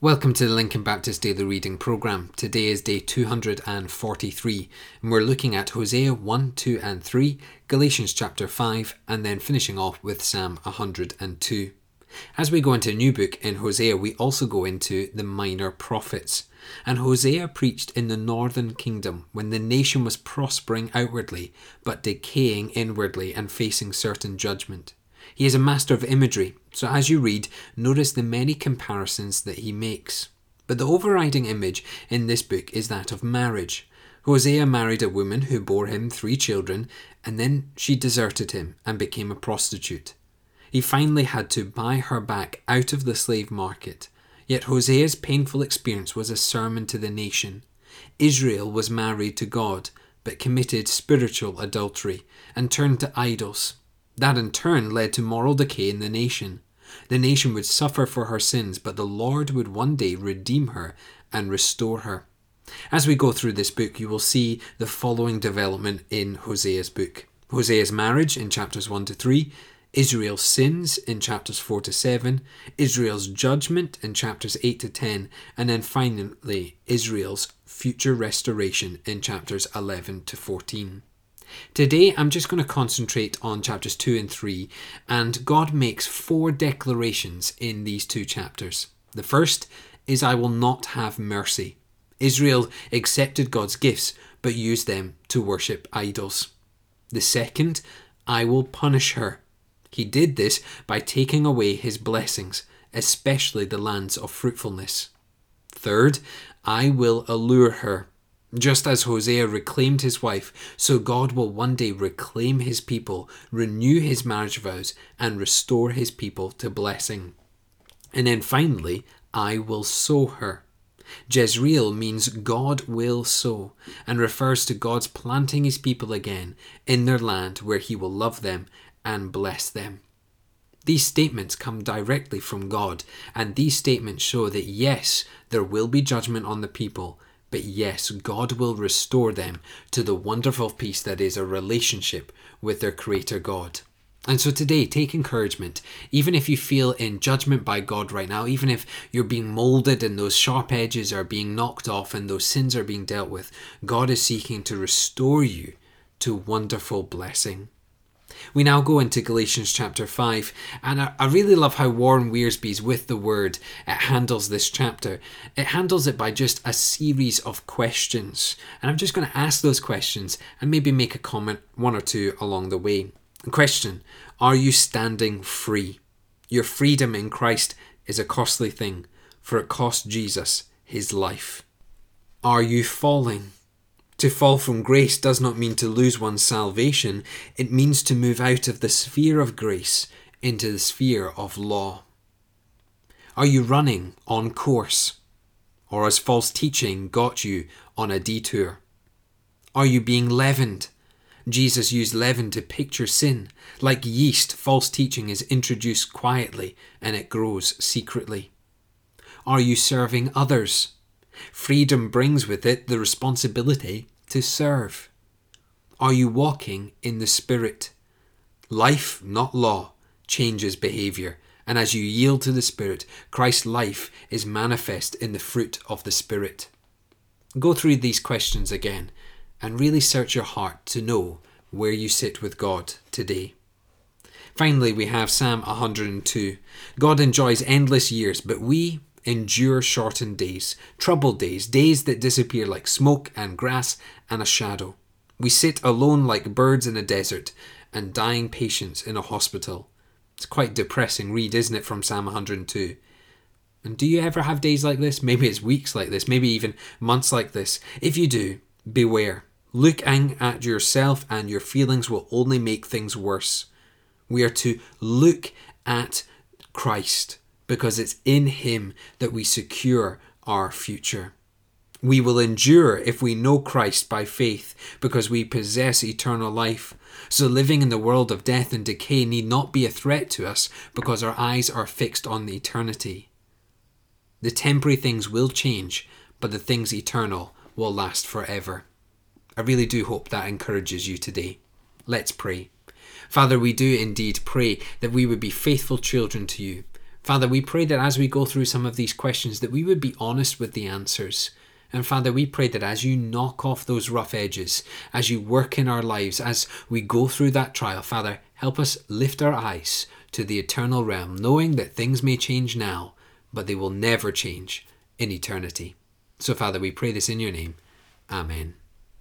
Welcome to the Lincoln Baptist Daily Reading Programme. Today is day 243, and we're looking at Hosea 1, 2, and 3, Galatians chapter 5, and then finishing off with Psalm 102. As we go into a new book in Hosea, we also go into the minor prophets. And Hosea preached in the northern kingdom when the nation was prospering outwardly, but decaying inwardly and facing certain judgment. He is a master of imagery, so as you read, notice the many comparisons that he makes. But the overriding image in this book is that of marriage. Hosea married a woman who bore him three children, and then she deserted him and became a prostitute. He finally had to buy her back out of the slave market. Yet Hosea's painful experience was a sermon to the nation. Israel was married to God, but committed spiritual adultery and turned to idols. That in turn led to moral decay in the nation. The nation would suffer for her sins, but the Lord would one day redeem her and restore her. As we go through this book, you will see the following development in Hosea's book Hosea's marriage in chapters 1 to 3, Israel's sins in chapters 4 to 7, Israel's judgment in chapters 8 to 10, and then finally Israel's future restoration in chapters 11 to 14. Today, I'm just going to concentrate on chapters 2 and 3, and God makes four declarations in these two chapters. The first is, I will not have mercy. Israel accepted God's gifts, but used them to worship idols. The second, I will punish her. He did this by taking away his blessings, especially the lands of fruitfulness. Third, I will allure her. Just as Hosea reclaimed his wife, so God will one day reclaim his people, renew his marriage vows, and restore his people to blessing. And then finally, I will sow her. Jezreel means God will sow and refers to God's planting his people again in their land where he will love them and bless them. These statements come directly from God, and these statements show that yes, there will be judgment on the people, but yes, God will restore them to the wonderful peace that is a relationship with their Creator God. And so today, take encouragement. Even if you feel in judgment by God right now, even if you're being molded and those sharp edges are being knocked off and those sins are being dealt with, God is seeking to restore you to wonderful blessing. We now go into Galatians chapter 5, and I, I really love how Warren Wiersbe's With the Word it handles this chapter. It handles it by just a series of questions, and I'm just going to ask those questions and maybe make a comment, one or two along the way. Question Are you standing free? Your freedom in Christ is a costly thing, for it cost Jesus his life. Are you falling? To fall from grace does not mean to lose one's salvation, it means to move out of the sphere of grace into the sphere of law. Are you running on course? Or has false teaching got you on a detour? Are you being leavened? Jesus used leaven to picture sin. Like yeast, false teaching is introduced quietly and it grows secretly. Are you serving others? Freedom brings with it the responsibility to serve. Are you walking in the Spirit? Life, not law, changes behavior, and as you yield to the Spirit, Christ's life is manifest in the fruit of the Spirit. Go through these questions again and really search your heart to know where you sit with God today. Finally, we have Psalm 102. God enjoys endless years, but we, endure shortened days, troubled days, days that disappear like smoke and grass and a shadow. We sit alone like birds in a desert and dying patients in a hospital. It's quite depressing read, isn't it, from Psalm 102? And do you ever have days like this? Maybe it's weeks like this, maybe even months like this. If you do, beware. Looking at yourself and your feelings will only make things worse. We are to look at Christ because it's in Him that we secure our future. We will endure if we know Christ by faith because we possess eternal life. So living in the world of death and decay need not be a threat to us because our eyes are fixed on the eternity. The temporary things will change, but the things eternal will last forever. I really do hope that encourages you today. Let's pray. Father, we do indeed pray that we would be faithful children to you Father, we pray that as we go through some of these questions, that we would be honest with the answers. And Father, we pray that as you knock off those rough edges, as you work in our lives, as we go through that trial, Father, help us lift our eyes to the eternal realm, knowing that things may change now, but they will never change in eternity. So, Father, we pray this in your name. Amen.